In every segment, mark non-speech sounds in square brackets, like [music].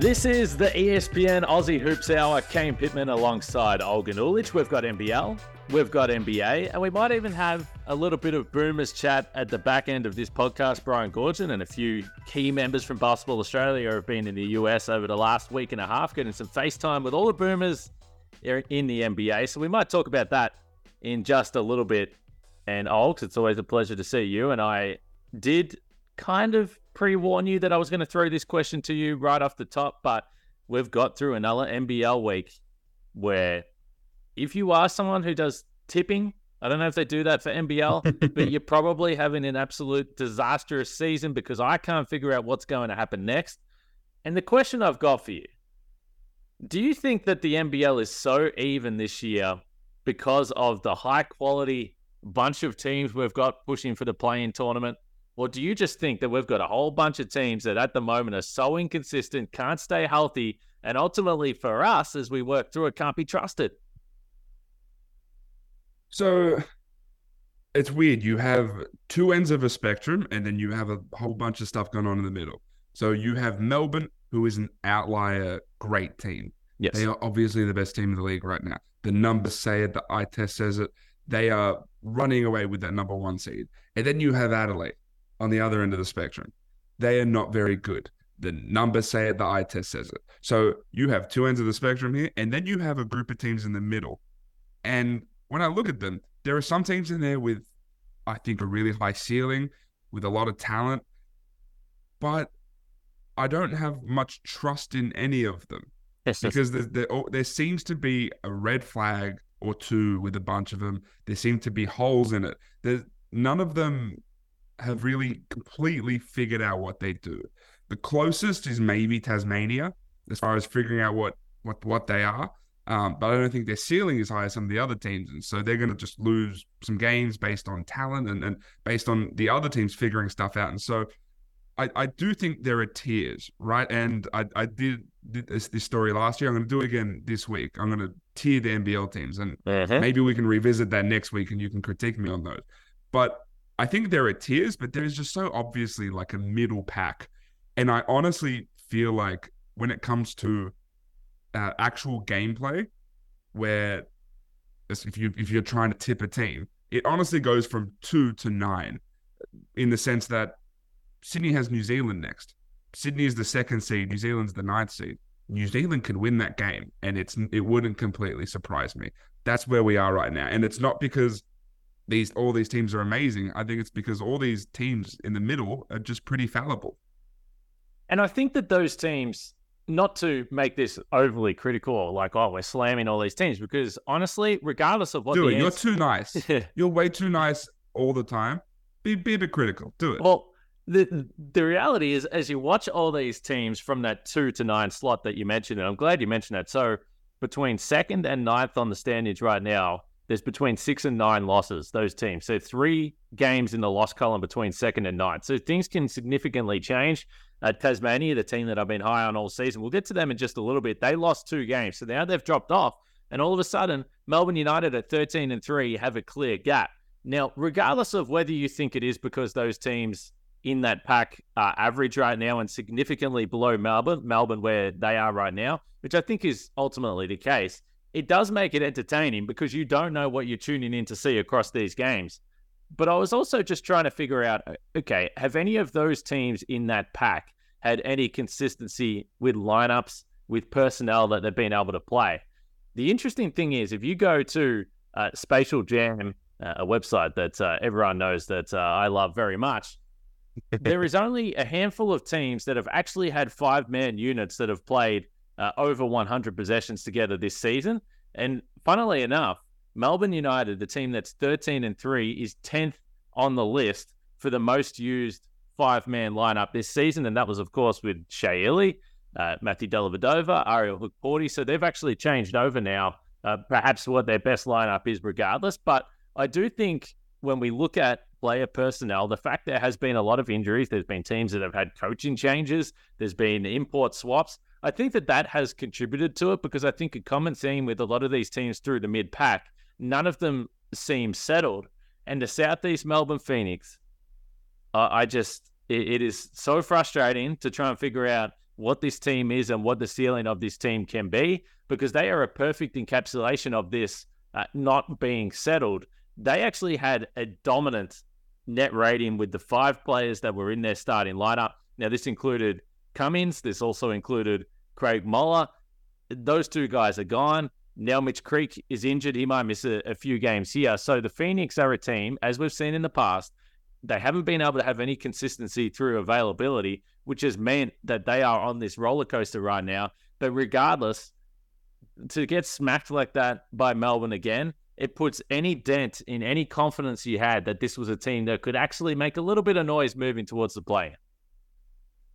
This is the ESPN Aussie Hoops Hour. Kane Pittman alongside Olgun Uluc. We've got NBL, we've got NBA, and we might even have a little bit of Boomers chat at the back end of this podcast. Brian Goorjian and a few key members from Basketball Australia have been in the US over the last week and a half, getting some FaceTime with all the Boomers in the NBA. So we might talk about that in just a little bit. And Olks, it's always a pleasure to see you. And I did kind of pre warn you that I was going to throw this question to you right off the top, but we've got through another NBL week where if you are someone who does tipping, I don't know if they do that for NBL, but [laughs] you're probably having an absolute disastrous season because I can't figure out what's going to happen next. And the question I've got for you do you think that the NBL is so even this year because of the high quality bunch of teams we've got pushing for the play in tournament? Or do you just think that we've got a whole bunch of teams that at the moment are so inconsistent, can't stay healthy, and ultimately for us as we work through it, can't be trusted? So it's weird. You have two ends of a spectrum, and then you have a whole bunch of stuff going on in the middle. So you have Melbourne, who is an outlier great team. Yes. They are obviously the best team in the league right now. The numbers say it, the eye test says it. They are running away with that number one seed. And then you have Adelaide on the other end of the spectrum. They are not very good. The numbers say it, the eye test says it. So you have two ends of the spectrum here, and then you have a group of teams in the middle. And when I look at them, there are some teams in there with, I think, a really high ceiling, with a lot of talent, but I don't have much trust in any of them because there, there, there seems to be a red flag or two with a bunch of them. There seem to be holes in it. There's none of them have really completely figured out what they do. The closest is maybe Tasmania as far as figuring out what what what they are. Um, but I don't think their ceiling is high as some of the other teams, and so they're going to just lose some games based on talent and, and based on the other teams figuring stuff out. And so I, I do think there are tiers, right? And I, I did, did this, this story last year. I'm going to do it again this week. I'm going to tier the NBL teams, and Mhm. maybe we can revisit that next week, and you can critique me on those. But I think there are tiers, but there is just so obviously like a middle pack, and I honestly feel like when it comes to uh, actual gameplay, where if you if you're trying to tip a team, it honestly goes from two to nine, in the sense that Sydney has New Zealand next. Sydney is the second seed. New Zealand's the ninth seed. New Zealand can win that game, and it's it wouldn't completely surprise me. That's where we are right now, and it's not because these all these teams are amazing. I think it's because all these teams in the middle are just pretty fallible. And I think that those teams, not to make this overly critical, like, oh, we're slamming all these teams, because honestly, regardless of what Do it. You're answer- too nice. [laughs] You're way too nice all the time. Be be a bit critical. Do it. Well, the the reality is, as you watch all these teams from that two to nine slot that you mentioned, and I'm glad you mentioned that. So between second and ninth on the standings right now, there's between six and nine losses. Those teams, so three games in the loss column between second and ninth. So things can significantly change. Uh, Tasmania, the team that I've been high on all season, we'll get to them in just a little bit. They lost two games, so now they've dropped off, and all of a sudden, Melbourne United at 13 and three have a clear gap. Now, regardless of whether you think it is because those teams in that pack are average right now and significantly below Melbourne, Melbourne where they are right now, which I think is ultimately the case, it does make it entertaining because you don't know what you're tuning in to see across these games. But I was also just trying to figure out okay, have any of those teams in that pack had any consistency with lineups, with personnel that they've been able to play? The interesting thing is, if you go to uh, Spatial Jam, uh, a website that uh, everyone knows that uh, I love very much, [laughs] there is only a handful of teams that have actually had five man units that have played uh, over 100 possessions together this season. And funnily enough, Melbourne United, the team that's 13 and 3, is 10th on the list for the most used five man lineup this season. And that was, of course, with Shea Ili, uh, Matthew Dellavedova, Ariel Hukporti. So they've actually changed over now, uh, perhaps what their best lineup is, regardless. But I do think when we look at player personnel, the fact there has been a lot of injuries, there's been teams that have had coaching changes, there's been import swaps. I think that that has contributed to it because I think a common theme with a lot of these teams through the mid pack, none of them seem settled. And the Southeast Melbourne Phoenix, uh, I just, it, it is so frustrating to try and figure out what this team is and what the ceiling of this team can be because they are a perfect encapsulation of this uh, not being settled. They actually had a dominant net rating with the five players that were in their starting lineup. Now, this included Cummins, this also included Craig Moller. Those two guys are gone. Now Mitch Creek is injured. He might miss a, a few games here. So the Phoenix are a team, as we've seen in the past, they haven't been able to have any consistency through availability, which has meant that they are on this roller coaster right now. But regardless, to get smacked like that by Melbourne again, it puts any dent in any confidence you had that this was a team that could actually make a little bit of noise moving towards the play.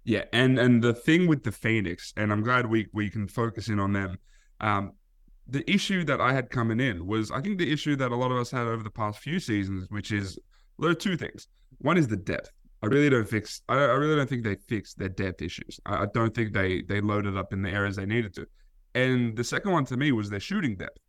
Yeah, and and the thing with the Phoenix, and I'm glad we we can focus in on them. Um, the issue that I had coming in was I think the issue that a lot of us had over the past few seasons, which is there are two things. One is the depth. I really don't fix. I, I really don't think they fixed their depth issues. I, I, don't think they they loaded up in the areas they needed to. And the second one to me was their shooting depth.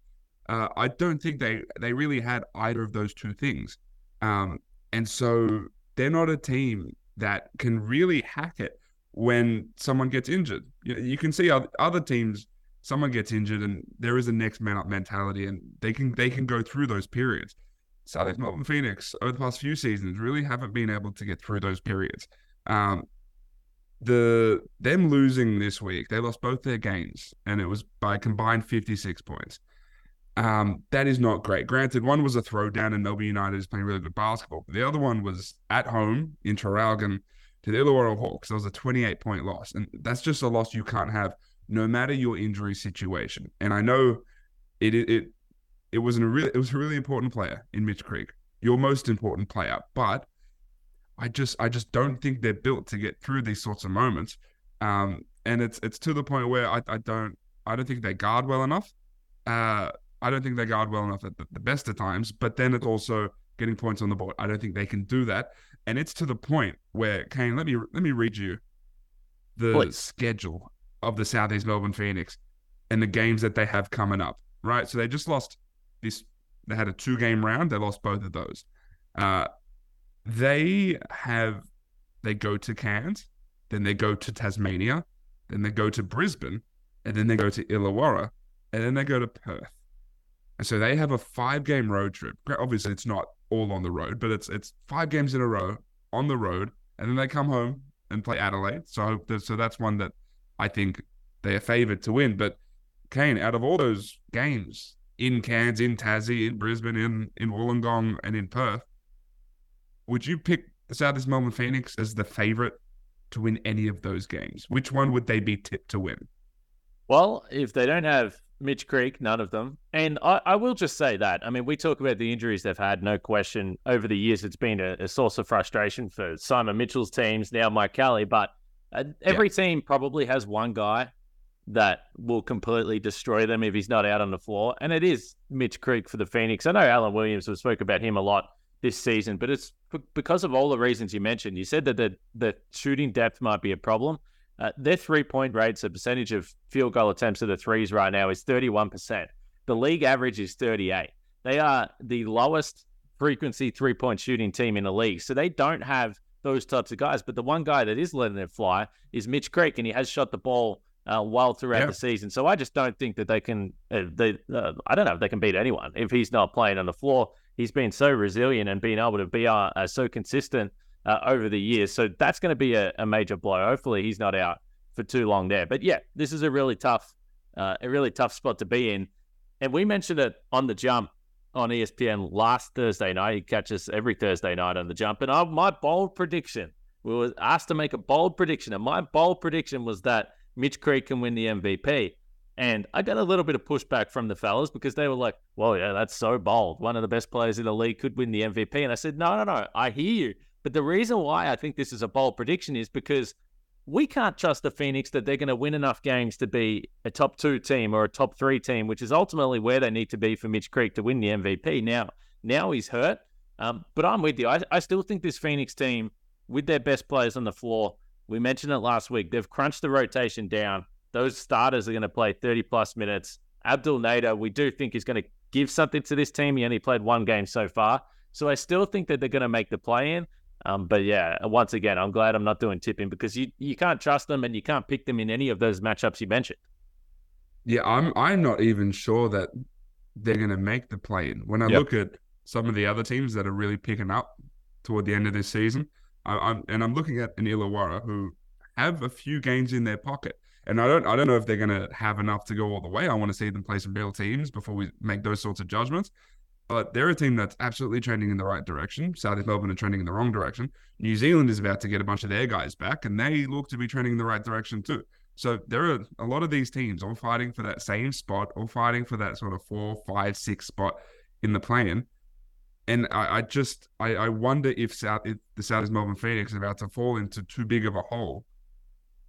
Uh, I don't think they they really had either of those two things. Um, and so they're not a team that can really hack it when someone gets injured. You, you can see other teams someone gets injured and there is a next man up mentality and they can they can go through those periods. South Melbourne Phoenix over the past few seasons really haven't been able to get through those periods. Um, the them losing this week, they lost both their games, and it was by combined 56 points. Um, that is not great. Granted, one was a throwdown, and Melbourne United is playing really good basketball. The other one was at home in Traralgon to the Illawarra Hawks. That was a 28 point loss, and that's just a loss you can't have, no matter your injury situation. And I know it it it was a really it was a really important player in Mitch Creek, your most important player. But I just I just don't think they're built to get through these sorts of moments. Um, and it's it's to the point where I, I don't I don't think they guard well enough. Uh, I don't think they guard well enough at the, the best of times. But then it's also getting points on the board. I don't think they can do that. And it's to the point where Kane, let me let me read you the Please. schedule of the Southeast Melbourne Phoenix and the games that they have coming up. Right, so they just lost this they had a two game round. They lost both of those. Uh, they have they go to Cairns, then they go to Tasmania, then they go to Brisbane, and then they go to Illawarra, and then they go to Perth. And so they have a five game road trip. Obviously, it's not all on the road, but it's it's five games in a row on the road, and then they come home and play Adelaide. So that, so that's one that I think they are favoured to win. But Kane, out of all those games, in Cairns, in Tassie, in Brisbane, in in Wollongong, and in Perth, would you pick the Southeast Melbourne Phoenix as the favourite to win any of those games? Which one would they be tipped to win? Well, if they don't have Mitch Creek, none of them. And I, I, will just say that. I mean, we talk about the injuries they've had, no question. Over the years, it's been a, a source of frustration for Simon Mitchell's teams, now Mike Kelly. But uh, every yeah. team probably has one guy that will completely destroy them if he's not out on the floor. And it is Mitch Creek for the Phoenix. I know Alan Williams, we spoke about him a lot this season, but it's because of all the reasons you mentioned. You said that the, the shooting depth might be a problem. Uh, their three point rates, the percentage of field goal attempts to the threes right now is 31%. The league average is 38. They are the lowest frequency three point shooting team in the league. So they don't have those types of guys. But the one guy that is letting it fly is Mitch Creek, and he has shot the ball uh, well throughout yeah. the season. So I just don't think that they can. Uh, they, uh, I don't know if they can beat anyone if he's not playing on the floor. He's been so resilient and being able to be uh, uh so consistent uh, over the years. So that's going to be a, a, major blow. Hopefully he's not out for too long there. But yeah, this is a really tough, uh, a really tough spot to be in. And we mentioned it on the jump on ESPN last Thursday night. He catches every Thursday night on the jump. And I, my bold prediction, we were asked to make a bold prediction, and my bold prediction was that Mitch Creek can win the MVP. And I got a little bit of pushback from the fellas because they were like, well, yeah, that's so bold. One of the best players in the league could win the MVP. And I said, no, no, no, I hear you. But the reason why I think this is a bold prediction is because we can't trust the Phoenix that they're going to win enough games to be a top two team or a top three team, which is ultimately where they need to be for Mitch Creek to win the MVP. Now, now he's hurt. Um, but I'm with you. I, I still think this Phoenix team, with their best players on the floor, we mentioned it last week. They've crunched the rotation down. Those starters are going to play 30 plus minutes. Abdel Nader, we do think is going to give something to this team. He only played one game so far. So I still think that they're going to make the play in. Um, but yeah, once again, I'm glad I'm not doing tipping because you you can't trust them and you can't pick them in any of those matchups you mentioned. Yeah, I'm I'm not even sure that they're going to make the play in. When I Yep. look at some of the other teams that are really picking up toward the end of this season, I, I'm and I'm looking at an Illawarra who have a few games in their pocket, and I don't I don't know if they're going to have enough to go all the way. I want to see them play some real teams before we make those sorts of judgments. But they're a team that's absolutely trending in the right direction. South Melbourne are trending in the wrong direction. New Zealand is about to get a bunch of their guys back, and they look to be trending in the right direction too. So there are a lot of these teams all fighting for that same spot, all fighting for that sort of four, five, six spot in the plan. And I, I just I, I wonder if South if the South East Melbourne Phoenix is about to fall into too big of a hole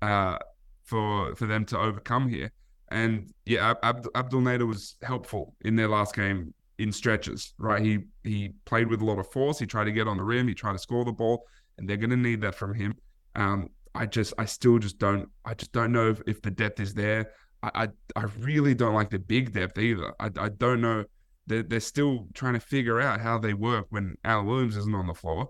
uh for for them to overcome here. And yeah, Ab- Abdel Nader was helpful in their last game in stretches, right? He he played with a lot of force. He tried to get on the rim. He tried to score the ball, and they're going to need that from him. Um, I just, I still just don't, I just don't know if, if the depth is there. I, I, I really don't like the big depth either. I, I don't know. They're, they're still trying to figure out how they work when Al Williams isn't on the floor.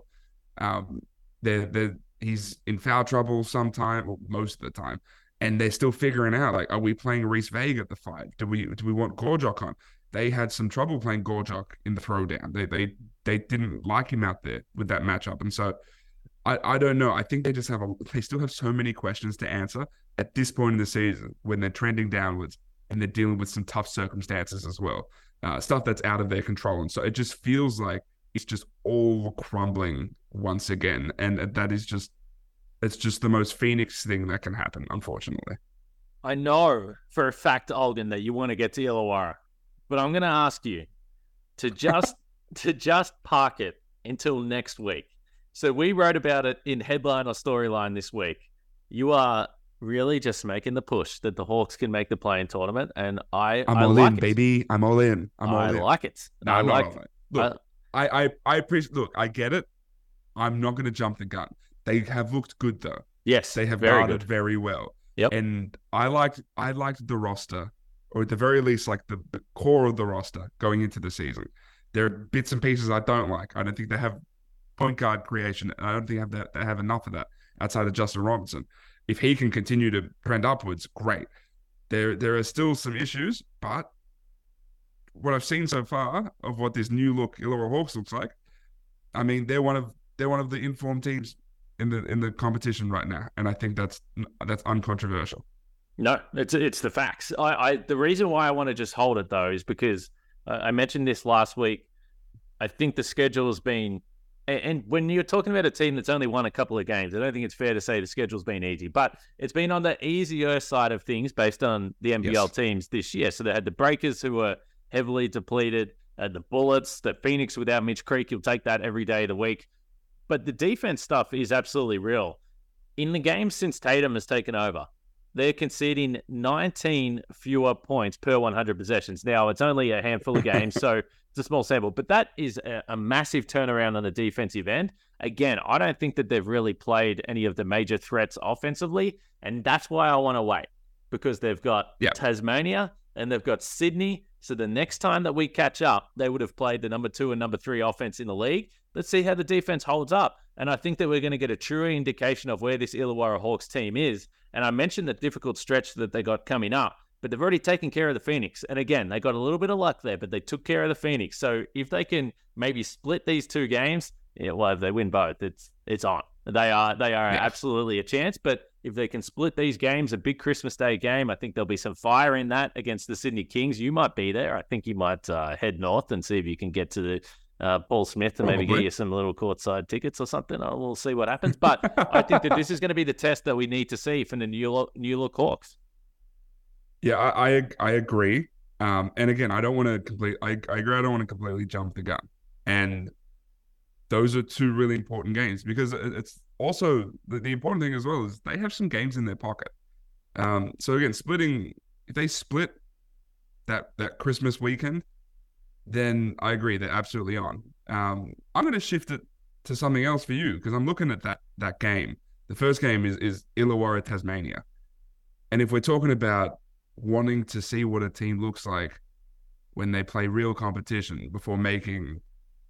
Um, they're, they're, he's in foul trouble sometime, or most of the time, and they're still figuring out like, are we playing Reese Vega at the five? Do we, do we want Gorjok on? They had some trouble playing Gorjok in the throwdown. They, they, they didn't like him out there with that matchup, and so. I, I don't know. I think they just have a they still have so many questions to answer at this point in the season when they're trending downwards and they're dealing with some tough circumstances as well. Uh, stuff that's out of their control. And so it just feels like it's just all crumbling once again. And that is just it's just the most Phoenix thing that can happen, unfortunately. I know for a fact, Olgun, that you want to get to Illawarra, but I'm going to ask you to just [laughs] to just park it until next week. So we wrote about it in headline or storyline this week. You are really just making the push that the Hawks can make the play-in tournament, and I I'm I all like in, it. baby. I'm all in. I'm all I in. like it. No, I I'm not like. in. Look, I, I I appreciate look, I get it. I'm not gonna jump the gun. They have looked good though. Yes, They have very guarded good. very well. Yep. And I liked I liked the roster, or at the very least, like the, the core of the roster going into the season. There are bits and pieces I don't like. I don't think they have point guard creation. I don't think they have that they have enough of that outside of Justin Robinson. If he can continue to trend upwards, great. There there are still some issues, but what I've seen so far of what this new look Illawarra Hawks looks like, I mean they're one of they're one of the informed teams in the in the competition right now, and I think that's that's uncontroversial. No, it's it's the facts. I, I the reason why I want to just hold it though is because uh, I mentioned this last week. I think the schedule has been, and, and when you're talking about a team that's only won a couple of games, I don't think it's fair to say the schedule's been easy, but it's been on the easier side of things based on the NBL Yes. teams this year. So they had the Breakers who were heavily depleted, uh, the Bullets, the Phoenix without Mitch Creek. You'll take that every day of the week. But the defense stuff is absolutely real. In the games since Tatum has taken over, they're conceding 19 fewer points per 100 possessions. Now, it's only a handful of games, so [laughs] it's a small sample, but that is a, a massive turnaround on the defensive end. Again, I don't think that they've really played any of the major threats offensively, and that's why I want to wait because they've got Yeah. Tasmania and they've got Sydney. So the next time that we catch up, they would have played the number two and number three offense in the league. Let's see how the defense holds up. And I think that we're going to get a truer indication of where this Illawarra Hawks team is. And I mentioned the difficult stretch that they got coming up, but they've already taken care of the Phoenix. And again, they got a little bit of luck there, but they took care of the Phoenix. So if they can maybe split these two games, yeah, well, if they win both, it's it's on. They are they are Yeah. absolutely a chance. But if they can split these games, a big Christmas Day game, I think there'll be some fire in that against the Sydney Kings. You might be there. I think you might uh, head north and see if you can get to the uh, Paul Smith and maybe get you some little courtside tickets or something. Uh, We'll see what happens. But I think that this is going to be the test that we need to see from the New Look, New Look Hawks. Yeah, I I, I agree. Um, and again, I don't want to complete. I, I agree. I don't want to completely jump the gun. And those are two really important games because it's also the, the important thing as well is they have some games in their pocket. Um, so again, splitting if they split that that Christmas weekend, then I agree they're absolutely on. Um, I'm going to shift it to something else for you because I'm looking at that that game. The first game is is Illawarra Tasmania, and if we're talking about wanting to see what a team looks like when they play real competition before making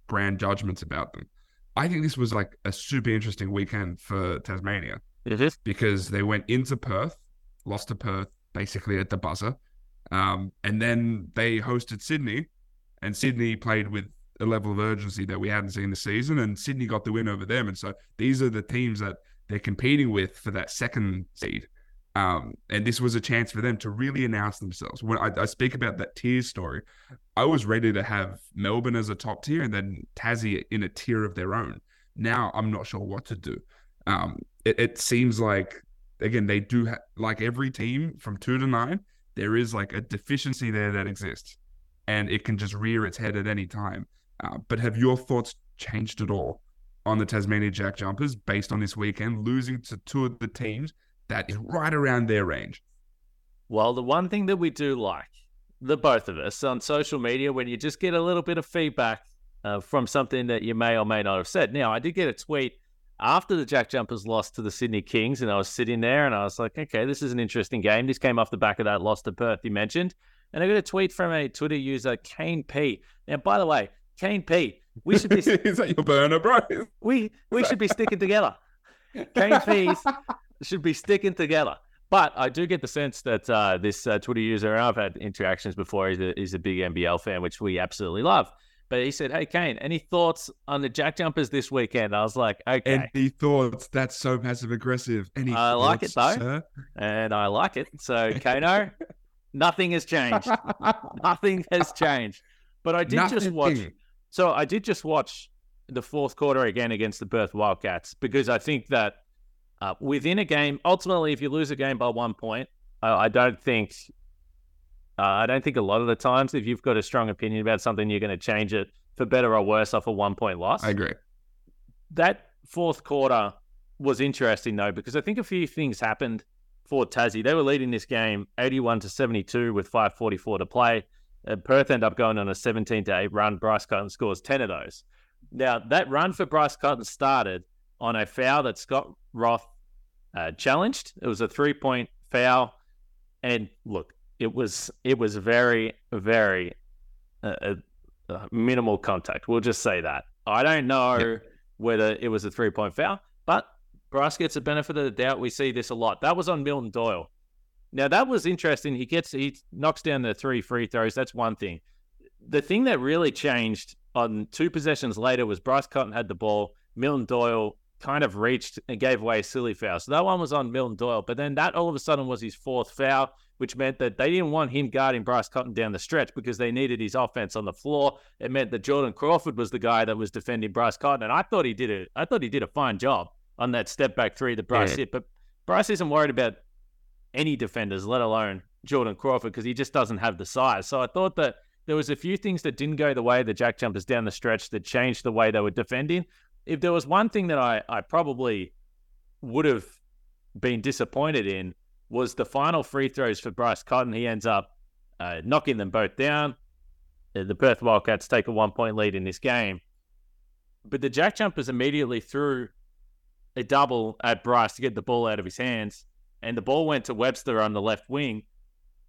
grand judgments about them. I think this was like a super interesting weekend for Tasmania It is. because they went into Perth, lost to Perth basically at the buzzer, um, and then they hosted Sydney, and Sydney played with a level of urgency that we hadn't seen this season, and Sydney got the win over them, and so these are the teams that they're competing with for that second seed. Um, and this was a chance for them to really announce themselves. When I, I speak about that tier story, I was ready to have Melbourne as a top tier and then Tassie in a tier of their own. Now I'm not sure what to do. Um, it, it seems like again they do ha- like every team from two to nine. There is like a deficiency there that exists, and it can just rear its head at any time. Uh, but have your thoughts changed at all on the Tasmania Jack Jumpers based on this weekend losing to two of the teams that is right around their range? Well, the one thing that we do like, the both of us on social media, when you just get a little bit of feedback uh, from something that you may or may not have said. Now, I did get a tweet after the Jack Jumpers lost to the Sydney Kings, and I was sitting there and I was like, okay, this is an interesting game. This came off the back of that loss to Perth you mentioned. And I got a tweet from a Twitter user, Kane P. Now, by the way, Kane P, we should be [laughs] is that your burner, bro? we we should be sticking together. Kane P's should be sticking together. But I do get the sense that uh, this uh, Twitter user, and I've had interactions before, he's a, he's a big NBL fan, which we absolutely love. But he said, Hey, Kane, any thoughts on the Jack Jumpers this weekend? I was like, Okay. Any thoughts? That's so passive aggressive. Any I like it, though. sir? and I like it. So, Kano, nothing has changed. [laughs] Nothing has changed. But I did just watch. Nothing. So I did just watch the fourth quarter again against the Perth Wildcats because I think that uh, within a game, ultimately, if you lose a game by one point, I, I don't think. Uh, I don't think a lot of the times, if you've got a strong opinion about something, you're going to change it for better or worse off a one point loss I agree. that fourth quarter was interesting though because I think a few things happened for Tassie. They were leading this game 81 to 72 with 5:44 to play. Uh, Perth end up going on a 17 to 8 run. Bryce Cotton scores 10 of those. Now that run for Bryce Cotton started on a foul that Scott Roth uh, challenged. It was a three point foul, and look, it was it was very very uh, uh, uh, minimal contact. We'll just say that. I don't know Yeah. whether it was a three point foul, but Bryce gets the benefit of the doubt. We see this a lot. That was on Milton Doyle. Now that was interesting. He gets he knocks down the three free throws. That's one thing. The thing that really changed on two possessions later was Bryce Cotton had the ball. Milton Doyle kind of reached and gave away a silly foul. So that one was on Milton Doyle. But then that all of a sudden was his fourth foul, which meant that they didn't want him guarding Bryce Cotton down the stretch because they needed his offense on the floor. It meant that Jordan Crawford was the guy that was defending Bryce Cotton, and I thought he did a I thought he did a fine job on that step back three that Bryce Yeah. hit. But Bryce isn't worried about any defenders, let alone Jordan Crawford, because he just doesn't have the size. So I thought that there was a few things that didn't go the way the Jack Jumpers down the stretch that changed the way they were defending. If there was one thing that I, I probably would have been disappointed in was the final free throws for Bryce Cotton. He ends up uh, knocking them both down. Uh, The Perth Wildcats take a one point lead in this game. But the Jack Jumpers immediately threw a double at Bryce to get the ball out of his hands, and the ball went to Webster on the left wing.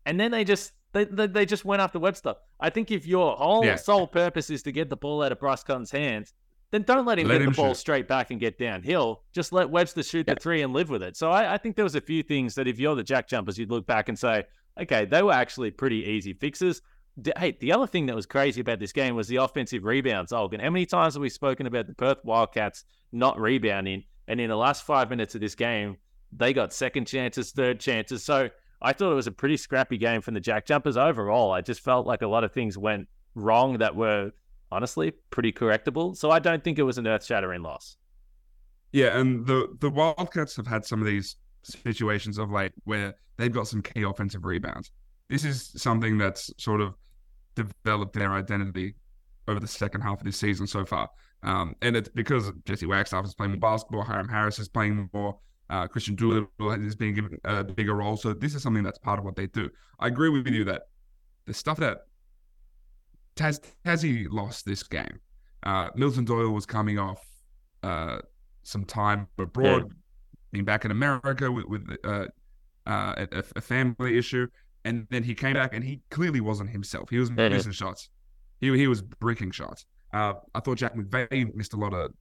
And then they just they, they, they just went after Webster. I think if your whole Yeah. sole purpose is to get the ball out of Bryce Cotton's hands, then don't let him Let hit him the ball shoot. straight back and get downhill. Just let Webster shoot the three and live with it. So I, I think there was a few things that if you're the Jack Jumpers, you'd look back and say, okay, they were actually pretty easy fixes. Hey, the other thing that was crazy about this game was the offensive rebounds, Olgun. How many times have we spoken about the Perth Wildcats not rebounding? And in the last five minutes of this game, they got second chances, third chances. So I thought it was a pretty scrappy game from the Jack Jumpers overall. I just felt like a lot of things went wrong that were honestly pretty correctable. So I don't think it was an earth shattering loss. Yeah, and the the Wildcats have had some of these situations of late where they've got some key offensive rebounds. This is something that's sort of developed their identity over the second half of this season so far. Um, and it's because Jesse Wagstaff is playing more basketball, Hyrum Harris is playing more, uh, Kristian Doolittle is being given a bigger role. So this is something that's part of what they do. I agree with you that the stuff that Taz Tassie lost this game. Uh, Milton Doyle was coming off uh, some time abroad, being back in America with, with uh, uh, a, a family issue, and then he came back and he clearly wasn't himself. He was missing shots. He he was breaking shots. Uh, I thought Jack McVeigh missed a lot of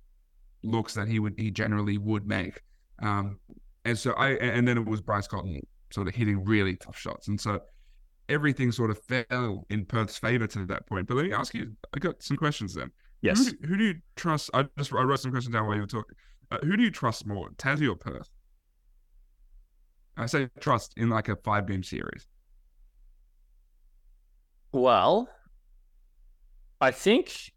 looks that he would he generally would make. Um, and so I and then it was Bryce Cotton sort of hitting really tough shots, and so everything sort of fell in Perth's favor to that point. But let me ask you, I got some questions then. Yes. Who, who do you trust? I just I wrote some questions down while you were talking. Uh, who do you trust more, Tassie or Perth? I say trust in like a five game series. Well, I think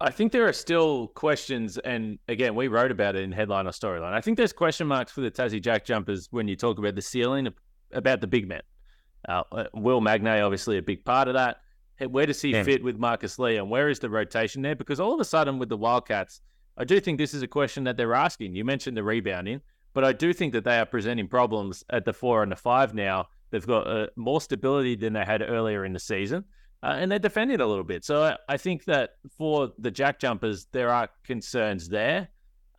I think there are still questions, and again, we wrote about it in headline or storyline. I think there's question marks for the Tassie Jack jumpers when you talk about the ceiling about the big men. Uh, uh, Will Magnay, obviously, a big part of that. Where does he yeah. fit with Marcus Lee, and where is the rotation there? Because all of a sudden, with the Wildcats, I do think this is a question that they're asking. You mentioned the rebounding, but I do think that they are presenting problems at the four and the five now. They've got uh, more stability than they had earlier in the season uh, and they're defending a little bit. So I, I, think that for the jack jumpers, there are concerns there,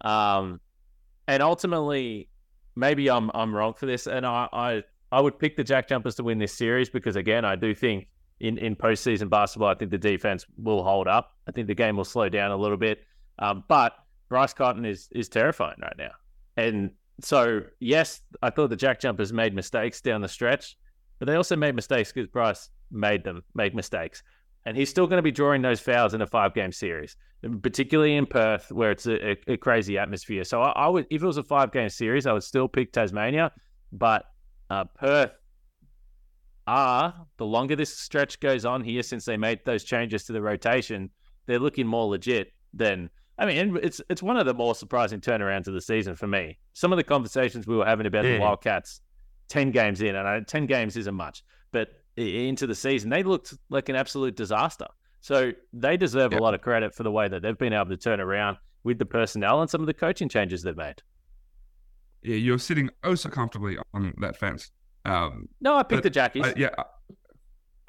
um, and ultimately, maybe I'm I'm wrong for this, and I, I I would pick the jack jumpers to win this series because again, I do think in in postseason basketball, I think the defense will hold up. I think the game will slow down a little bit, um, but Bryce Cotton is is terrifying right now, and so yes, I thought the jack jumpers made mistakes down the stretch, but they also made mistakes because Bryce made them make mistakes. And he's still going to be drawing those fouls in a five game series, particularly in Perth, where it's a, a, crazy atmosphere. So I, I, would, if it was a five game series, I would still pick Tasmania. But uh, Perth are, the longer this stretch goes on here since they made those changes to the rotation, they're looking more legit than. I mean, it's it's one of the more surprising turnarounds of the season for me. Some of the conversations we were having about yeah. the Wildcats, ten games in, and I, ten games isn't much, into the season, they looked like an absolute disaster. So they deserve yep. a lot of credit for the way that they've been able to turn around with the personnel and some of the coaching changes they've made. Yeah, you're sitting oh so comfortably on that fence. Um, no, I picked the Jackies. Uh, yeah.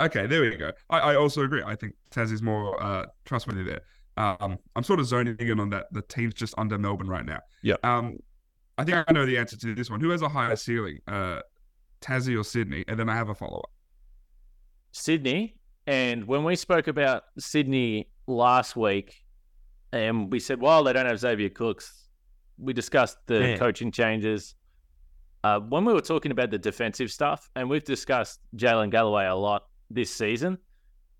Okay, there we go. I, I also agree. I think Taz is more uh, trustworthy there. Um, I'm sort of zoning in on that. The team's just under Melbourne right now. Yeah. Um, I think I know the answer to this one. Who has a higher ceiling, uh, Tassie or Sydney? And then I have a follow up. Sydney. And when we spoke about Sydney last week, and we said, well, they don't have Xavier Cooks, we discussed the yeah. coaching changes. Uh, when we were talking about the defensive stuff, and we've discussed Jaylin Galloway a lot this season,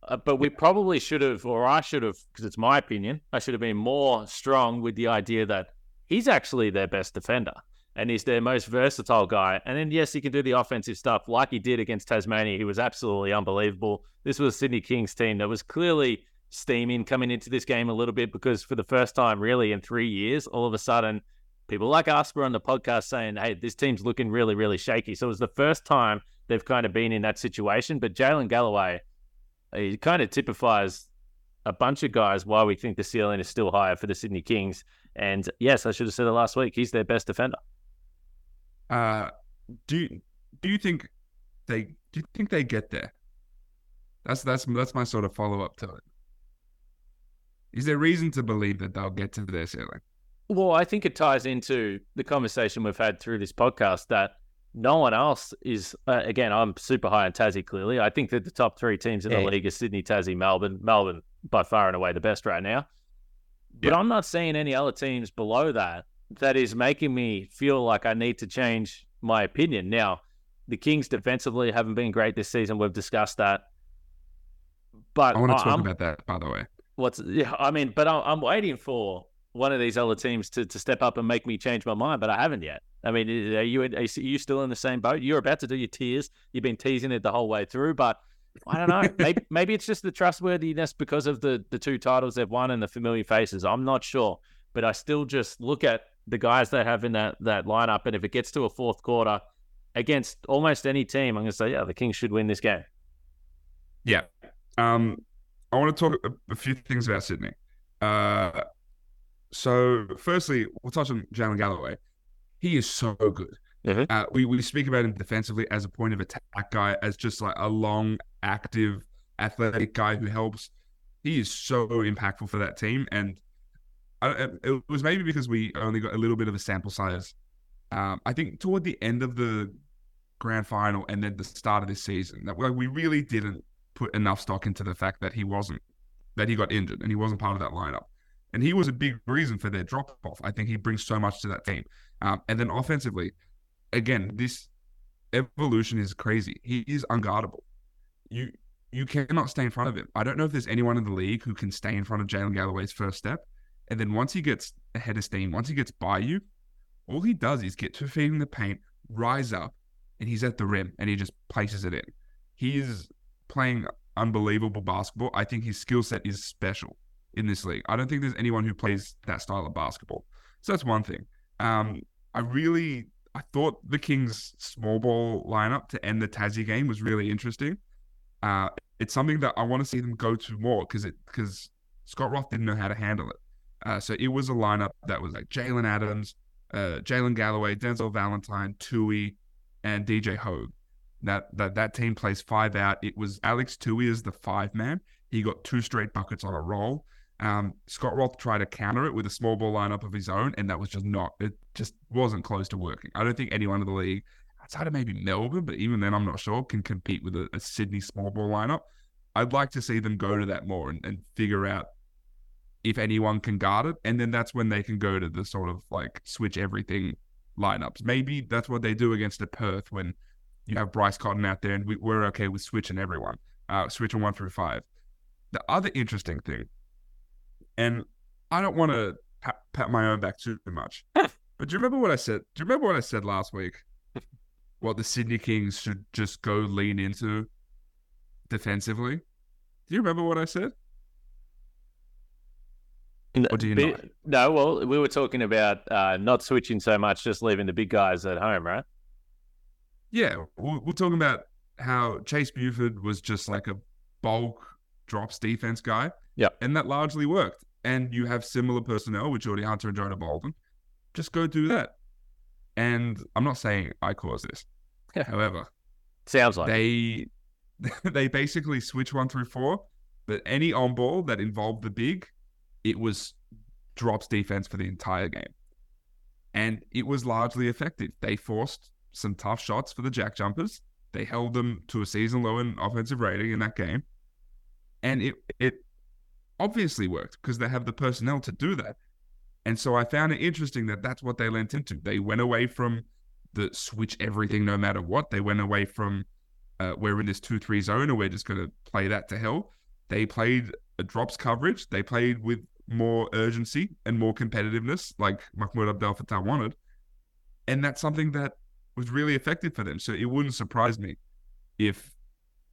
uh, but we probably should have, or I should have, because it's my opinion, I should have been more strong with the idea that he's actually their best defender and he's their most versatile guy. And then, yes, he can do the offensive stuff like he did against Tasmania. He was absolutely unbelievable. This was Sydney Kings team that was clearly steaming coming into this game a little bit because for the first time, really, in three years, all of a sudden, people like us were on the podcast saying, hey, this team's looking really, really shaky. So it was the first time they've kind of been in that situation. But Jaylin Galloway, he kind of typifies a bunch of guys why we think the ceiling is still higher for the Sydney Kings. And yes, I should have said it last week. He's their best defender. Uh, do you, do you think they do you think they get there? That's that's that's my sort of follow up to it. Is there reason to believe that they'll get to their ceiling? Well, I think it ties into the conversation we've had through this podcast that no one else is. Uh, again, I'm super high on Tassie. Clearly, I think that the top three teams in yeah. the league are Sydney, Tassie, Melbourne. Melbourne by far and away the best right now. But yeah. I'm not seeing any other teams below that that is making me feel like I need to change my opinion. Now, the Kings defensively haven't been great this season. We've discussed that. But I want to talk I'm, about that, by the way. What's yeah? I mean, but I'm, I'm waiting for one of these other teams to, to step up and make me change my mind, but I haven't yet. I mean, are you are you still in the same boat? You're about to do your tears. You've been teasing it the whole way through, but I don't know. [laughs] maybe maybe it's just the trustworthiness because of the the two titles they've won and the familiar faces. I'm not sure, but I still just look at the guys they have in that that lineup. And if it gets to a fourth quarter against almost any team, I'm going to say, yeah, the Kings should win this game. Yeah. Um, I want to talk a, a few things about Sydney. Uh, so, firstly, we'll touch on Jaylin Galloway. He is so good. Mm-hmm. Uh, we, we speak about him defensively as a point of attack guy, as just like a long, active, athletic guy who helps. He is so impactful for that team. And I, it was maybe because we only got a little bit of a sample size. Um, I think toward the end of the grand final and then the start of this season, that we really didn't put enough stock into the fact that he wasn't that he got injured and he wasn't part of that lineup. And he was a big reason for their drop off. I think he brings so much to that team. Um, and then offensively, again, this evolution is crazy. He is unguardable. You you cannot stay in front of him. I don't know if there's anyone in the league who can stay in front of Jaylin Galloway's first step. And then once he gets ahead of steam, once he gets by you, all he does is get two feet in the paint, rise up, and he's at the rim and he just places it in. He is playing unbelievable basketball. I think his skill set is special in this league. I don't think there's anyone who plays that style of basketball. So that's one thing. Um, I really I thought the Kings small ball lineup to end the Tassie game was really interesting. Uh, it's something that I want to see them go to more because it because Scott Roth didn't know how to handle it. Uh, so it was a lineup that was like Jalen Adams, uh, Jaylin Galloway, Denzel Valentine, Tui, and DJ Hogg. That, that that team plays five out. It was Alex Tui as the five man. He got two straight buckets on a roll. Um, Scott Roth tried to counter it with a small ball lineup of his own, and that was just not. It just wasn't close to working. I don't think anyone in the league, outside of maybe Melbourne, but even then, I'm not sure, can compete with a, a Sydney small ball lineup. I'd like to see them go to that more and, and figure out if anyone can guard it, and then that's when they can go to the sort of like switch everything lineups. Maybe that's what they do against the Perth when you have Bryce Cotton out there, and we, are okay with switching everyone, uh, switching one through five. The other interesting thing, and I don't want to pat, pat my own back too much, [laughs] but do you remember what I said? Do you remember what I said last week? [laughs] what the Sydney Kings should just go lean into defensively. Do you remember what I said? Or do you not? No, well, we were talking about uh, not switching so much, just leaving the big guys at home, right? Yeah, we're, we're talking about how Chase Buford was just like a bulk drops defense guy. Yeah. And that largely worked. And you have similar personnel with Geordie Hunter and Jonah Bolden. Just go do that. And I'm not saying I caused this. However, sounds like they [laughs] they basically switch one through four, but any on ball that involved the big it was drops defense for the entire game. And it was largely effective. They forced some tough shots for the Jack Jumpers. They held them to a season low in offensive rating in that game. And it it obviously worked because they have the personnel to do that. And so I found it interesting that that's what they lent into. They went away from the switch everything no matter what. They went away from uh, we're in this 2 3 zone and we're just going to play that to hell. They played a drops coverage. They played with more urgency and more competitiveness, like Mahmoud Abdel Fattah wanted. And that's something that was really effective for them. So it wouldn't surprise me if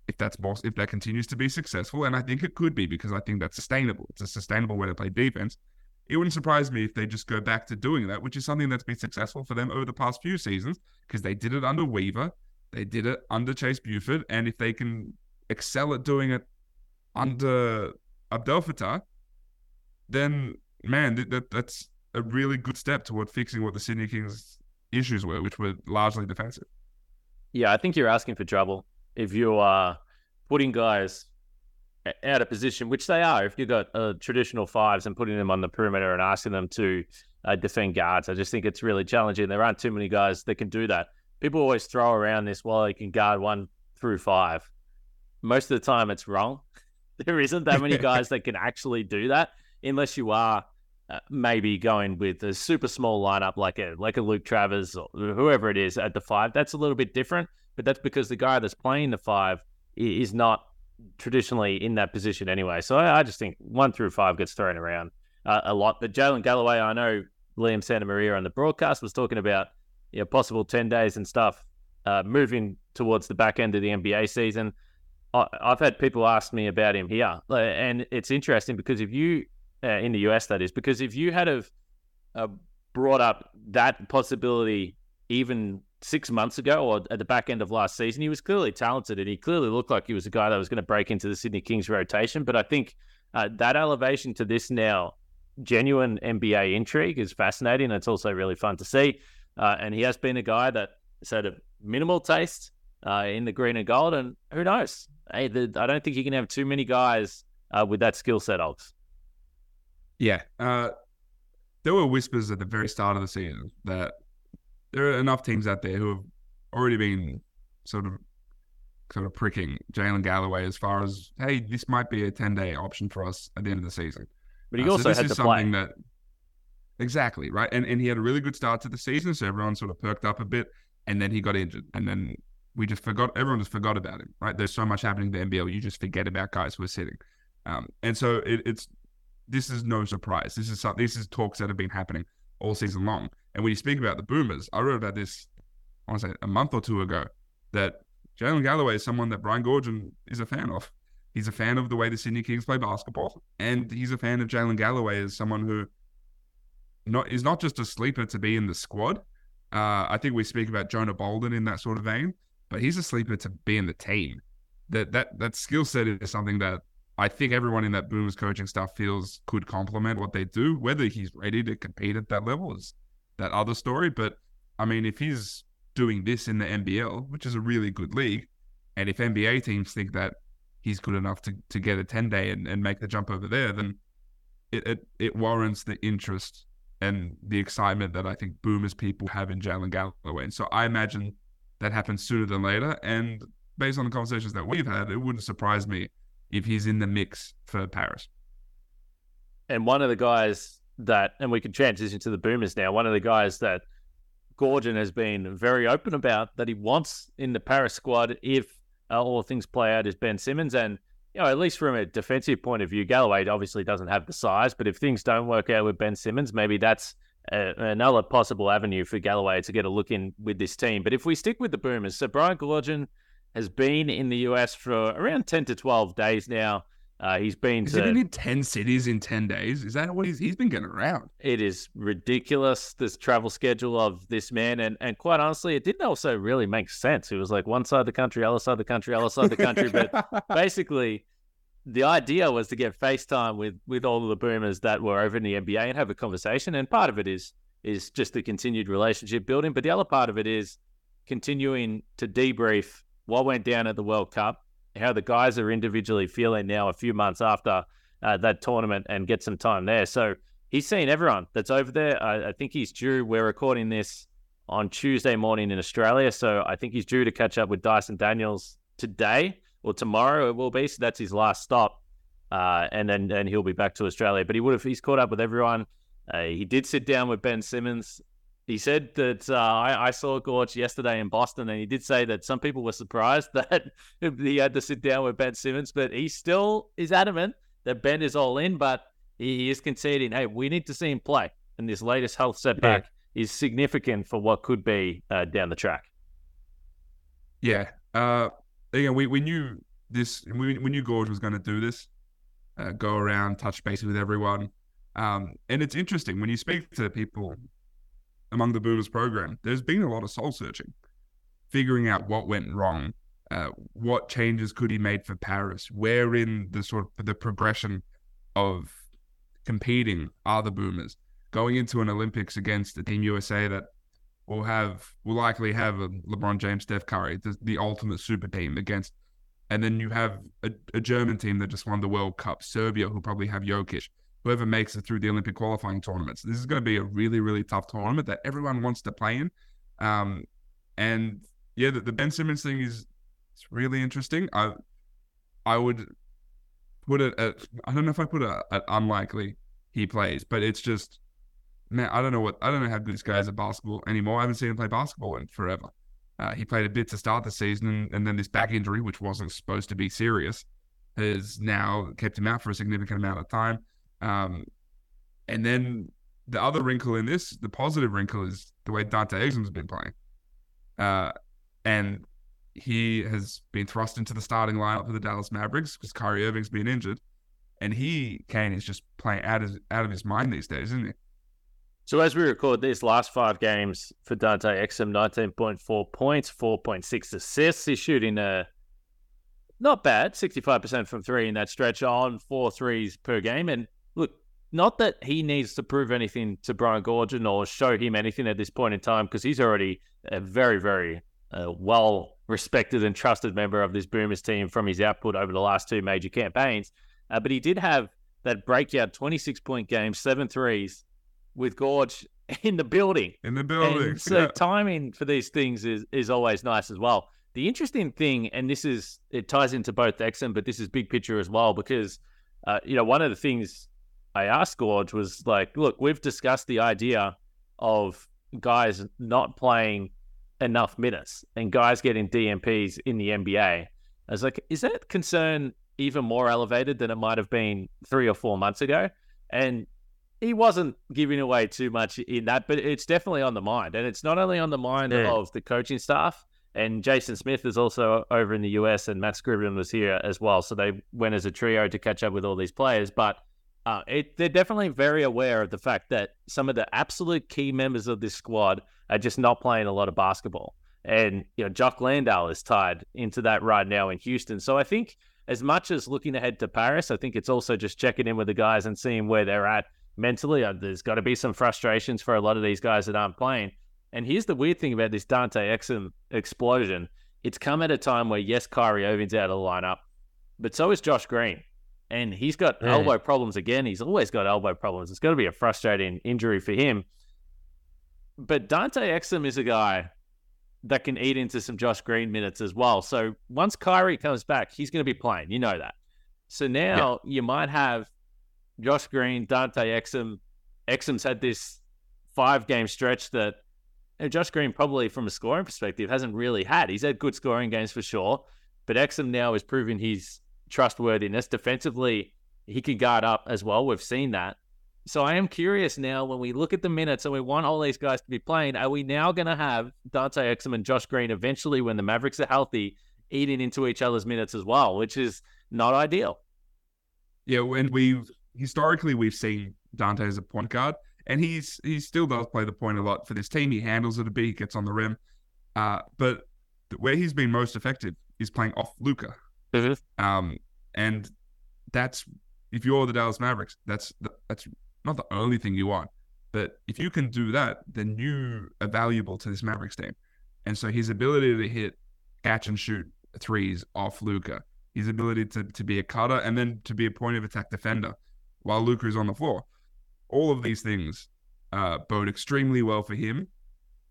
if that's if that continues to be successful, and I think it could be because I think that's sustainable. It's a sustainable way to play defense. It wouldn't surprise me if they just go back to doing that, which is something that's been successful for them over the past few seasons because they did it under Weaver, they did it under Chase Buford, and if they can excel at doing it under Abdel Fattah, then man, that that's a really good step toward fixing what the Sydney Kings issues were, which were largely defensive. Yeah, I think you're asking for trouble if you are putting guys out of position, which they are. If you've got uh, traditional fives and putting them on the perimeter and asking them to uh, defend guards, I just think it's really challenging. There aren't too many guys that can do that. People always throw around this, well, they can guard one through five. Most of the time, it's wrong. [laughs] there isn't that many [laughs] guys that can actually do that unless you are uh, maybe going with a super small lineup like a like a Luke Travers or whoever it is at the five. That's a little bit different, but that's because the guy that's playing the five is not traditionally in that position anyway. So I, I just think one through five gets thrown around uh, a lot. But Jaylin Galloway, I know Liam Santamaria on the broadcast was talking about you know, possible ten days and stuff uh, moving towards the back end of the NBA season. I, I've had people ask me about him here, and it's interesting because if you uh, in the US, that is, because if you had have uh, brought up that possibility even six months ago or at the back end of last season, he was clearly talented and he clearly looked like he was a guy that was going to break into the Sydney Kings rotation. But I think uh, that elevation to this now, genuine NBA intrigue is fascinating. It's also really fun to see. Uh, and he has been a guy that had a minimal taste uh, in the green and gold. And who knows? Hey, the, I don't think you can have too many guys uh, with that skill set, Ox. Yeah. Uh, there were whispers at the very start of the season that there are enough teams out there who have already been sort of sort of pricking Jaylin Galloway as far as, hey, this might be a 10 day option for us at the end of the season. But he Uh, so also this had is to play. something that exactly right, and and he had a really good start to the season, so everyone sort of perked up a bit, and then he got injured, and then we just forgot. Everyone just forgot about him. Right? There's so much happening in the NBL, you just forget about guys who are sitting, um, and so it, it's this is no surprise. This is this is talks that have been happening all season long. And when you speak about the Boomers, I wrote about this, I want to say a month or two ago, that Jaylin Galloway is someone that Brian Goorjian is a fan of. He's a fan of the way the Sydney Kings play basketball, and he's a fan of Jaylin Galloway as someone who not is not just a sleeper to be in the squad. Uh, I think we speak about Jonah Bolden in that sort of vein, but he's a sleeper to be in the team. That that that skill set is something that I think everyone in that Boomers coaching staff feels could complement what they do. Whether he's ready to compete at that level is that other story. But I mean, if he's doing this in the NBL, which is a really good league, and if NBA teams think that he's good enough to, to get a 10 day and, and make the jump over there, then it, it, it warrants the interest and the excitement that I think Boomers people have in Jaylin Galloway. And so I imagine that happens sooner than later. And based on the conversations that we've had, it wouldn't surprise me if he's in the mix for Paris. And one of the guys that, and we can transition to the Boomers now, one of the guys that Goorjian has been very open about that he wants in the Paris squad if all things play out is Ben Simmons. And, you know, at least from a defensive point of view, Galloway obviously doesn't have the size, but if things don't work out with Ben Simmons, maybe that's a, another possible avenue for Galloway to get a look in with this team. But if we stick with the Boomers, so Brian Goorjian has been in the US for around 10 to 12 days now. Uh, he's been Has to. he been in 10 cities in 10 days? Is that what he's, he's been getting around? It is ridiculous, this travel schedule of this man. And, and quite honestly, it didn't also really make sense. It was like one side of the country, other side of the country, other side of the country. but [laughs] basically, the idea was to get FaceTime with, with all of the boomers that were over in the NBA and have a conversation. And part of it is is just the continued relationship building. But the other part of it is continuing to debrief what went down at the World Cup, how the guys are individually feeling now a few months after uh, that tournament and get some time there. So he's seen everyone that's over there. I, I, think he's due. We're recording this on Tuesday morning in Australia, so I think he's due to catch up with Dyson Daniels today or tomorrow. It will be. So that's his last stop, uh, and then and he'll be back to Australia. But he would have. He's caught up with everyone. Uh, he did sit down with Ben Simmons. He said that uh, I, I, saw Gorge yesterday in Boston, and he did say that some people were surprised [laughs] that he had to sit down with Ben Simmons, but he still is adamant that Ben is all in, but he is conceding, hey, we need to see him play. And this latest health setback yeah. is significant for what could be uh, down the track. Yeah. Uh, again, we, we knew this, we, we knew Gorge was going to do this, uh, go around, touch base with everyone. Um, and it's interesting when you speak to people among the Boomers program, there's been a lot of soul searching, figuring out what went wrong, uh, what changes could he made for Paris, where in the sort of the progression of competing are the Boomers. Going into an Olympics against a Team USA that will have will likely have a LeBron James, Steph Curry, the, the ultimate super team against, and then you have a, a German team that just won the World Cup, Serbia who probably have Jokic whoever makes it through the Olympic qualifying tournaments. This is going to be a really, really tough tournament that everyone wants to play in. Um, and yeah, the, the, Ben Simmons thing is it's really interesting. I I would put it at I don't know if I put it at unlikely he plays, but it's just man, I don't know what I don't know how good this guy is at basketball anymore. I haven't seen him play basketball in forever. Uh, he played a bit to start the season, and, and then this back injury, which wasn't supposed to be serious, has now kept him out for a significant amount of time. Um, and then the other wrinkle in this, the positive wrinkle, is the way Dante Exum's been playing. Uh, and he has been thrust into the starting lineup for the Dallas Mavericks because Kyrie Irving's been injured. And he, Kane, is just playing out of, out of his mind these days, isn't he? So as we record these last five games for Dante Exum, 19.4 points, 4.6 assists. He's shooting a not bad, 65% from three in that stretch on four threes per game. And not that he needs to prove anything to Brian Goorjian or show him anything at this point in time, because he's already a very, very uh, well respected and trusted member of this Boomers team from his output over the last two major campaigns. Uh, but he did have that breakout 26 point game, seven threes with Gorge [laughs] in the building. In the building. And so yeah. timing for these things is, is always nice as well. The interesting thing, and this is, it ties into both Exum, but this is big picture as well, because, uh, you know, one of the things I asked Gorge was like, look, we've discussed the idea of guys not playing enough minutes and guys getting DMPs in the NBA. I was like, is that concern even more elevated than it might have been three or four months ago? And he wasn't giving away too much in that, but it's definitely on the mind. And it's not only on the mind yeah. of the coaching staff, and Jason Smith is also over in the US, and Matt Scriven was here as well. So they went as a trio to catch up with all these players. But uh, it, they're definitely very aware of the fact that some of the absolute key members of this squad are just not playing a lot of basketball. And, you know, Jock Landale is tied into that right now in Houston. So I think as much as looking ahead to Paris, I think it's also just checking in with the guys and seeing where they're at mentally. Uh, there's got to be some frustrations for a lot of these guys that aren't playing. And here's the weird thing about this Dante Exum explosion. It's come at a time where, yes, Kyrie Irving's out of the lineup, but so is Josh Green. And he's got yeah. elbow problems again. He's always got elbow problems. It's going to be a frustrating injury for him. But Dante Exum is a guy that can eat into some Josh Green minutes as well. So once Kyrie comes back, he's going to be playing. You know that. So now yeah. you might have Josh Green, Dante Exum. Exum's had this five game stretch that Josh Green probably from a scoring perspective hasn't really had. He's had good scoring games for sure, but Exum now is proving his trustworthiness defensively. He can guard up as well. We've seen that. So I am curious now when we look at the minutes and we want all these guys to be playing, are we now going to have Dante Exum and Josh Green eventually, when the Mavericks are healthy, eating into each other's minutes as well, which is not ideal. Yeah, and we've historically we've seen Dante as a point guard, and he's he still does play the point a lot for this team. He handles it a bit, he gets on the rim, uh, but where he's been most effective is playing off Luka. Mm-hmm. Um, and that's if you're the Dallas Mavericks, that's that's not the only thing you want. But if you can do that, then you are valuable to this Mavericks team. And so his ability to hit catch and shoot threes off Luka, his ability to, to be a cutter and then to be a point of attack defender while Luka is on the floor all of these things uh, bode extremely well for him.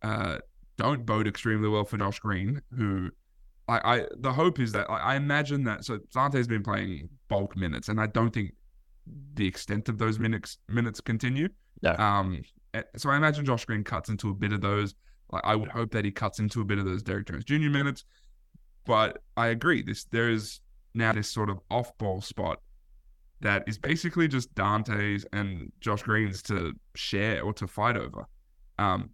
Uh, don't bode extremely well for Josh Green, who I, I the hope is that I, I imagine that so Dante's been playing bulk minutes, and I don't think the extent of those minutes minutes continue. No. Um. Eh, so I imagine Josh Green cuts into a bit of those. Like I would hope that he cuts into a bit of those Derek Jones Jr. minutes. But I agree. This there is now this sort of off ball spot that is basically just Dante's and Josh Green's to share or to fight over. Um,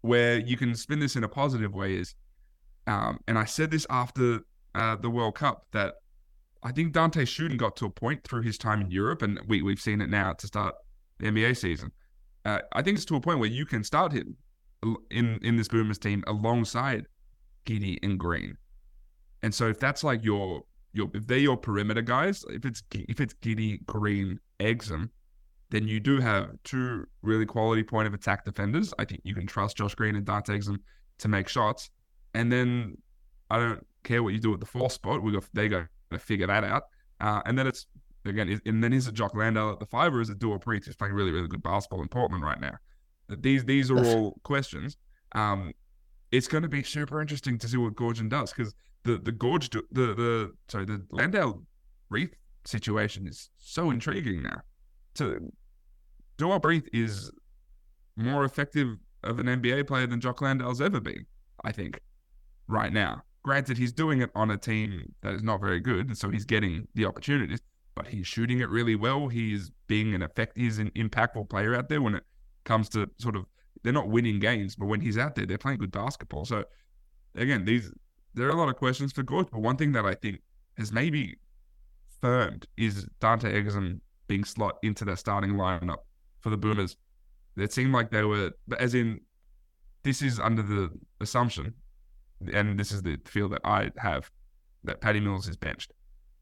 where you can spin this in a positive way is, um, and I said this after uh, the World Cup that I think Dante shooting got to a point through his time in Europe, and we we've seen it now to start the NBA season. Uh, I think it's to a point where you can start him in in this Boomers team alongside Giddey and Green. And so if that's like your your if they're your perimeter guys, if it's if it's Giddey, Green, Exum, then you do have two really quality point of attack defenders. I think you can trust Josh Green and Dante Exum to make shots. And then I don't care what you do at the fourth spot. We got they got to figure that out. Uh, and then it's again, and then is it Jock Landale at the five or is it Duop Reath who's playing really really good basketball in Portland right now? These these are all questions. Um, it's going to be super interesting to see what Goorjian does because the the gorge the the sorry the Landale Reath situation is so intriguing now. So Duop Reath is more effective of an NBA player than Jock Landale's ever been, I think, right now. Granted, he's doing it on a team that is not very good, and so he's getting the opportunities, but he's shooting it really well. He's being an effect he's an impactful player out there when it comes to sort of they're not winning games, but when he's out there, they're playing good basketball. So again, these there are a lot of questions for Gorge, but one thing that I think has maybe firmed is Dante Exum being slot into that starting lineup for the Boomers. It seemed like they were, but as in, this is under the assumption, and this is the feel that I have, that Patty Mills is benched.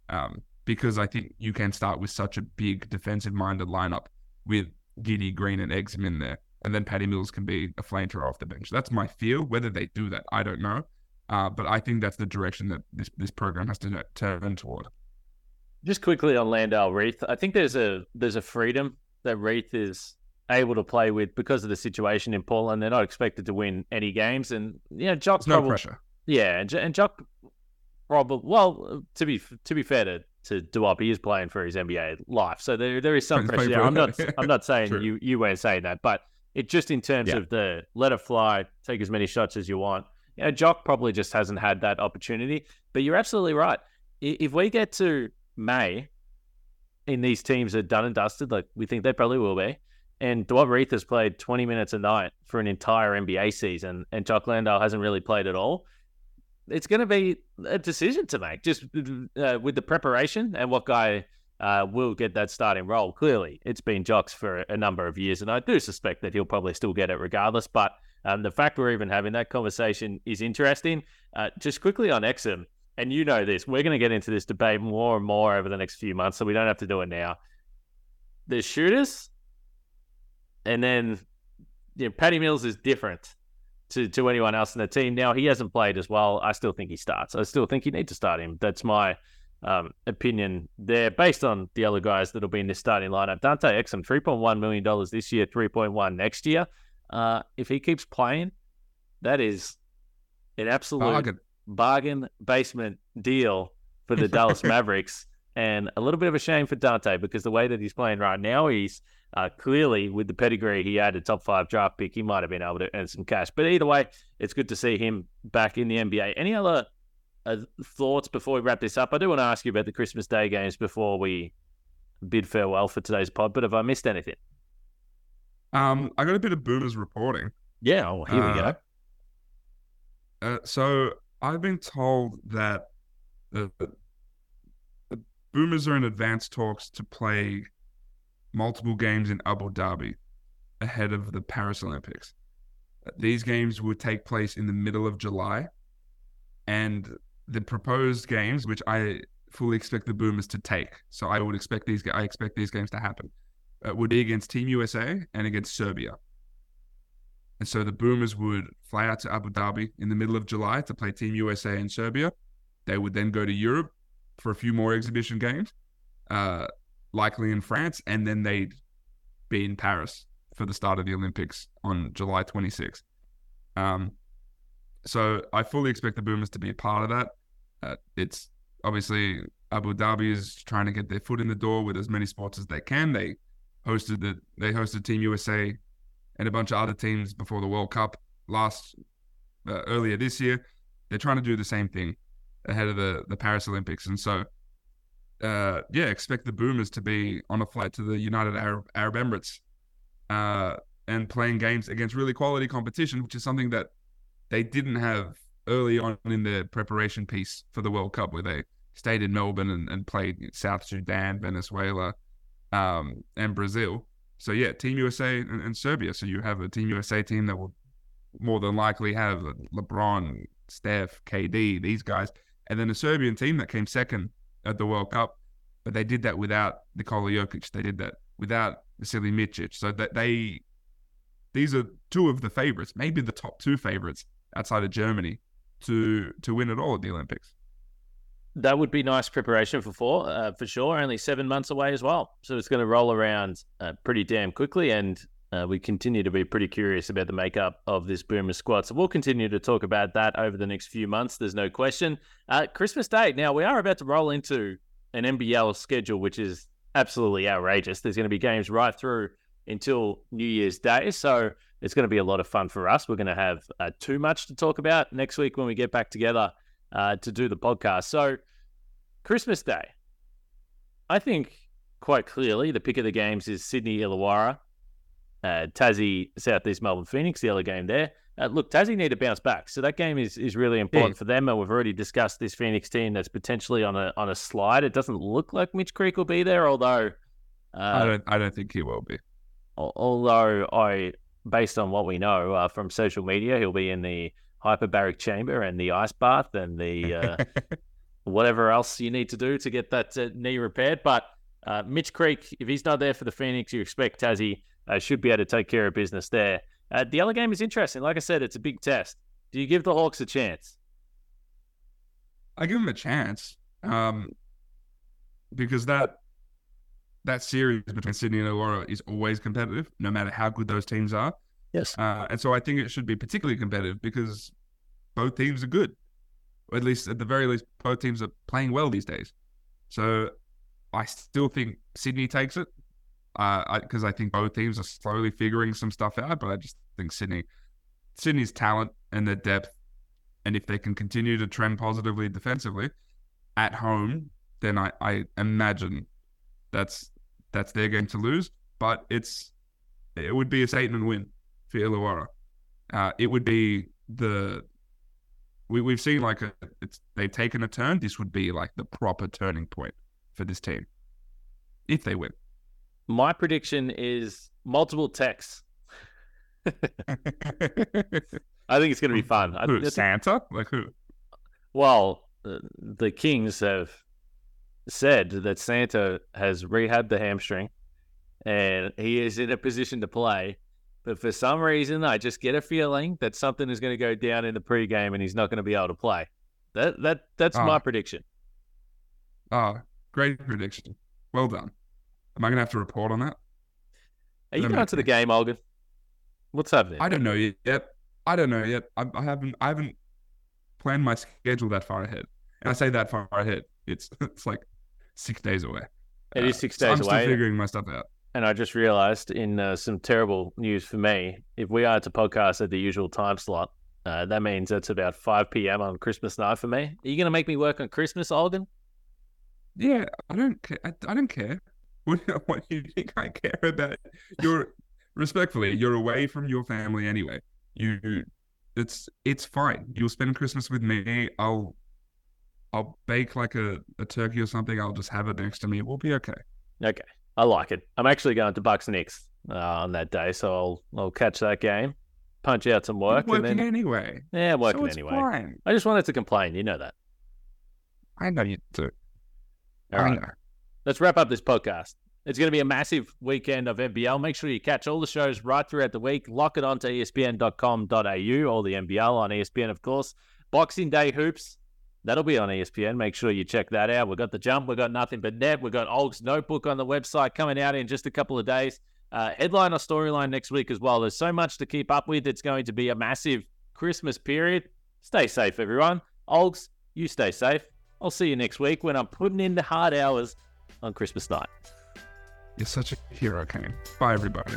Um, because I think you can start with such a big defensive minded lineup with Giddey, Green, and Exum in there. And then Patty Mills can be a flanker off the bench. That's my feel. Whether they do that, I don't know. Uh, but I think that's the direction that this, this program has to turn toward. Just quickly on Landale Reath, I think there's a there's a freedom that Reath is able to play with because of the situation in Portland. They're not expected to win any games, and you know, Jock no pressure. Yeah, and, and Jock probably well to be to be fair to to Duop. He is playing for his NBA life, so there there is some He's pressure there. I'm not I'm not [laughs] saying True. you you weren't saying that, but it just in terms Yeah. of the let it fly, take as many shots as you want. You know, Jock probably just hasn't had that opportunity. But you're absolutely right. If we get to May, and these teams are done and dusted, like we think they probably will be, and Duop Reath has played 20 minutes a night for an entire NBA season, and Jock Landale hasn't really played at all. It's going to be a decision to make, just uh, with the preparation and what guy uh, will get that starting role. Clearly, it's been Jock's for a number of years, and I do suspect that he'll probably still get it regardless. But um, the fact we're even having that conversation is interesting. Uh, just quickly on Exum, and you know this, we're going to get into this debate more and more over the next few months, so we don't have to do it now. The shooters, and then you know, Patty Mills is different to, to anyone else in the team. Now he hasn't played as well. I still think he starts. I still think you need to start him. That's my um, opinion there, based on the other guys that'll be in this starting lineup. Dante Exum, three point one million dollars this year, three point one next year. Uh, if he keeps playing, that is an absolute Bargain. bargain basement deal for the [laughs] Dallas Mavericks. And a little bit of a shame for Dante because the way that he's playing right now, he's uh, clearly with the pedigree he had a top five draft pick, he might have been able to earn some cash. But either way, it's good to see him back in the NBA. Any other uh, thoughts before we wrap this up? I do want to ask you about the Christmas Day games before we bid farewell for today's pod. But have I missed anything? Um, I got a bit of boomers reporting. Yeah, oh, here we Uh, go. Uh, so I've been told that the, the Boomers are in advanced talks to play multiple games in Abu Dhabi ahead of the Paris Olympics. These games would take place in the middle of July, and the proposed games, which I fully expect the Boomers to take, so I would expect these. I expect these games to happen. Uh, would be against Team USA and against Serbia. And so the Boomers would fly out to Abu Dhabi in the middle of July to play Team USA and Serbia. They would then go to Europe for a few more exhibition games, uh, likely in France, and then they'd be in Paris for the start of the Olympics on July 26th. Um, so I fully expect the Boomers to be a part of that. Uh, it's obviously Abu Dhabi is trying to get their foot in the door with as many sports as they can. They hosted the they hosted Team USA and a bunch of other teams before the World Cup last uh, earlier this year. They're trying to do the same thing ahead of the the Paris Olympics, and so uh, yeah, expect the Boomers to be on a flight to the United Arab, Arab Emirates uh, and playing games against really quality competition, which is something that they didn't have early on in the preparation piece for the World Cup, where they stayed in Melbourne and, and played South Sudan, Venezuela, um, and Brazil. So yeah, Team USA and, and Serbia. So you have a Team USA team that will more than likely have LeBron, Steph, KD, these guys, and then a Serbian team that came second at the World Cup, but they did that without Nikola Jokic. They did that without Vasilije Micic. So that they, these are two of the favorites, maybe the top two favorites outside of Germany to to win it all at the Olympics. That would be nice preparation for four, uh, for sure. Only seven months away as well, so it's going to roll around uh, pretty damn quickly, and uh, we continue to be pretty curious about the makeup of this Boomer squad. So we'll continue to talk about that over the next few months. There's no question. Uh, Christmas Day. Now we are about to roll into an NBL schedule, which is absolutely outrageous. There's going to be games right through until New Year's Day, so it's going to be a lot of fun for us. We're going to have uh, too much to talk about next week when we get back together uh, to do the podcast. So, Christmas Day, I think quite clearly the pick of the games is Sydney Illawarra, uh, Tassie Southeast Melbourne Phoenix, the other game there. Uh, look, Tassie need to bounce back, so that game is, is really important Yeah. for them. And we've already discussed this Phoenix team that's potentially on a on a slide. It doesn't look like Mitch Creek will be there, although uh, I don't I don't think he will be. Although I, based on what we know uh, from social media, he'll be in the hyperbaric chamber and the ice bath and the uh, [laughs] whatever else you need to do to get that uh, knee repaired. But uh, Mitch Creek, if he's not there for the Phoenix, you expect Tassie uh, should be able to take care of business there. Uh, the other game is interesting. Like I said, it's a big test. Do you give the Hawks a chance? I give them a chance, um, because that that series between Sydney and Illawarra is always competitive, no matter how good those teams are. Yes. Uh, and so I think it should be particularly competitive because both teams are good, or at least at the very least, both teams are playing well these days. So I still think Sydney takes it because uh, I, I think both teams are slowly figuring some stuff out. But I just think Sydney, Sydney's talent and their depth, and if they can continue to trend positively defensively at home, then I, I imagine that's that's their game to lose. But it's it would be a statement win for Illawarra. Uh, it would be the we we've seen like a, it's they've taken a turn. This would be like the proper turning point for this team if they win. My prediction is multiple texts. [laughs] I think it's going to be fun. Who, Santa? Like who? Well, uh, the Kings have said that Santa has rehabbed the hamstring and he is in a position to play. But for some reason, I just get a feeling that something is going to go down in the pregame and he's not going to be able to play. That that that's oh. my prediction. Oh, great prediction. Well done. Am I going to have to report on that? Are you going to the game, Olgun? What's happening? I don't know yet. I don't know yet. I, I haven't. I haven't planned my schedule that far ahead. And I say that far ahead. It's [laughs] it's like six days away. It uh, is six days so I'm away. Still figuring my stuff out. And I just realized in uh, some terrible news for me, if we are to podcast at the usual time slot, uh, that means it's about 5 p.m. on Christmas night for me. Are you going to make me work on Christmas, Olgun? Yeah, I don't care. I, I don't care. [laughs] What, what do you think I care about? You're respectfully, you're away from your family anyway. You, it's it's fine. You'll spend Christmas with me. I'll I'll bake like a, a turkey or something. I'll just have it next to me. We'll be okay. Okay. I like it. I'm actually going to Bucks Knicks uh, on that day, so I'll I'll catch that game, punch out some work, working and then anyway. Yeah, working so anyway. Fine. I just wanted to complain. You know that. I know you do. All right. Let's wrap up this podcast. It's going to be a massive weekend of NBL. Make sure you catch all the shows right throughout the week. Lock it onto ESPN.com.au, all the NBL on ESPN, of course. Boxing Day hoops That'll be on ESPN. Make sure you check that out. We've got the jump. We've got nothing but net. We've got Olg's notebook on the website coming out in just a couple of days. Uh, headline or storyline next week as well. There's so much to keep up with. It's going to be a massive Christmas period. Stay safe, everyone. Olgs, you stay safe. I'll see you next week when I'm putting in the hard hours on Christmas night. You're such a hero, Kane. Bye, everybody.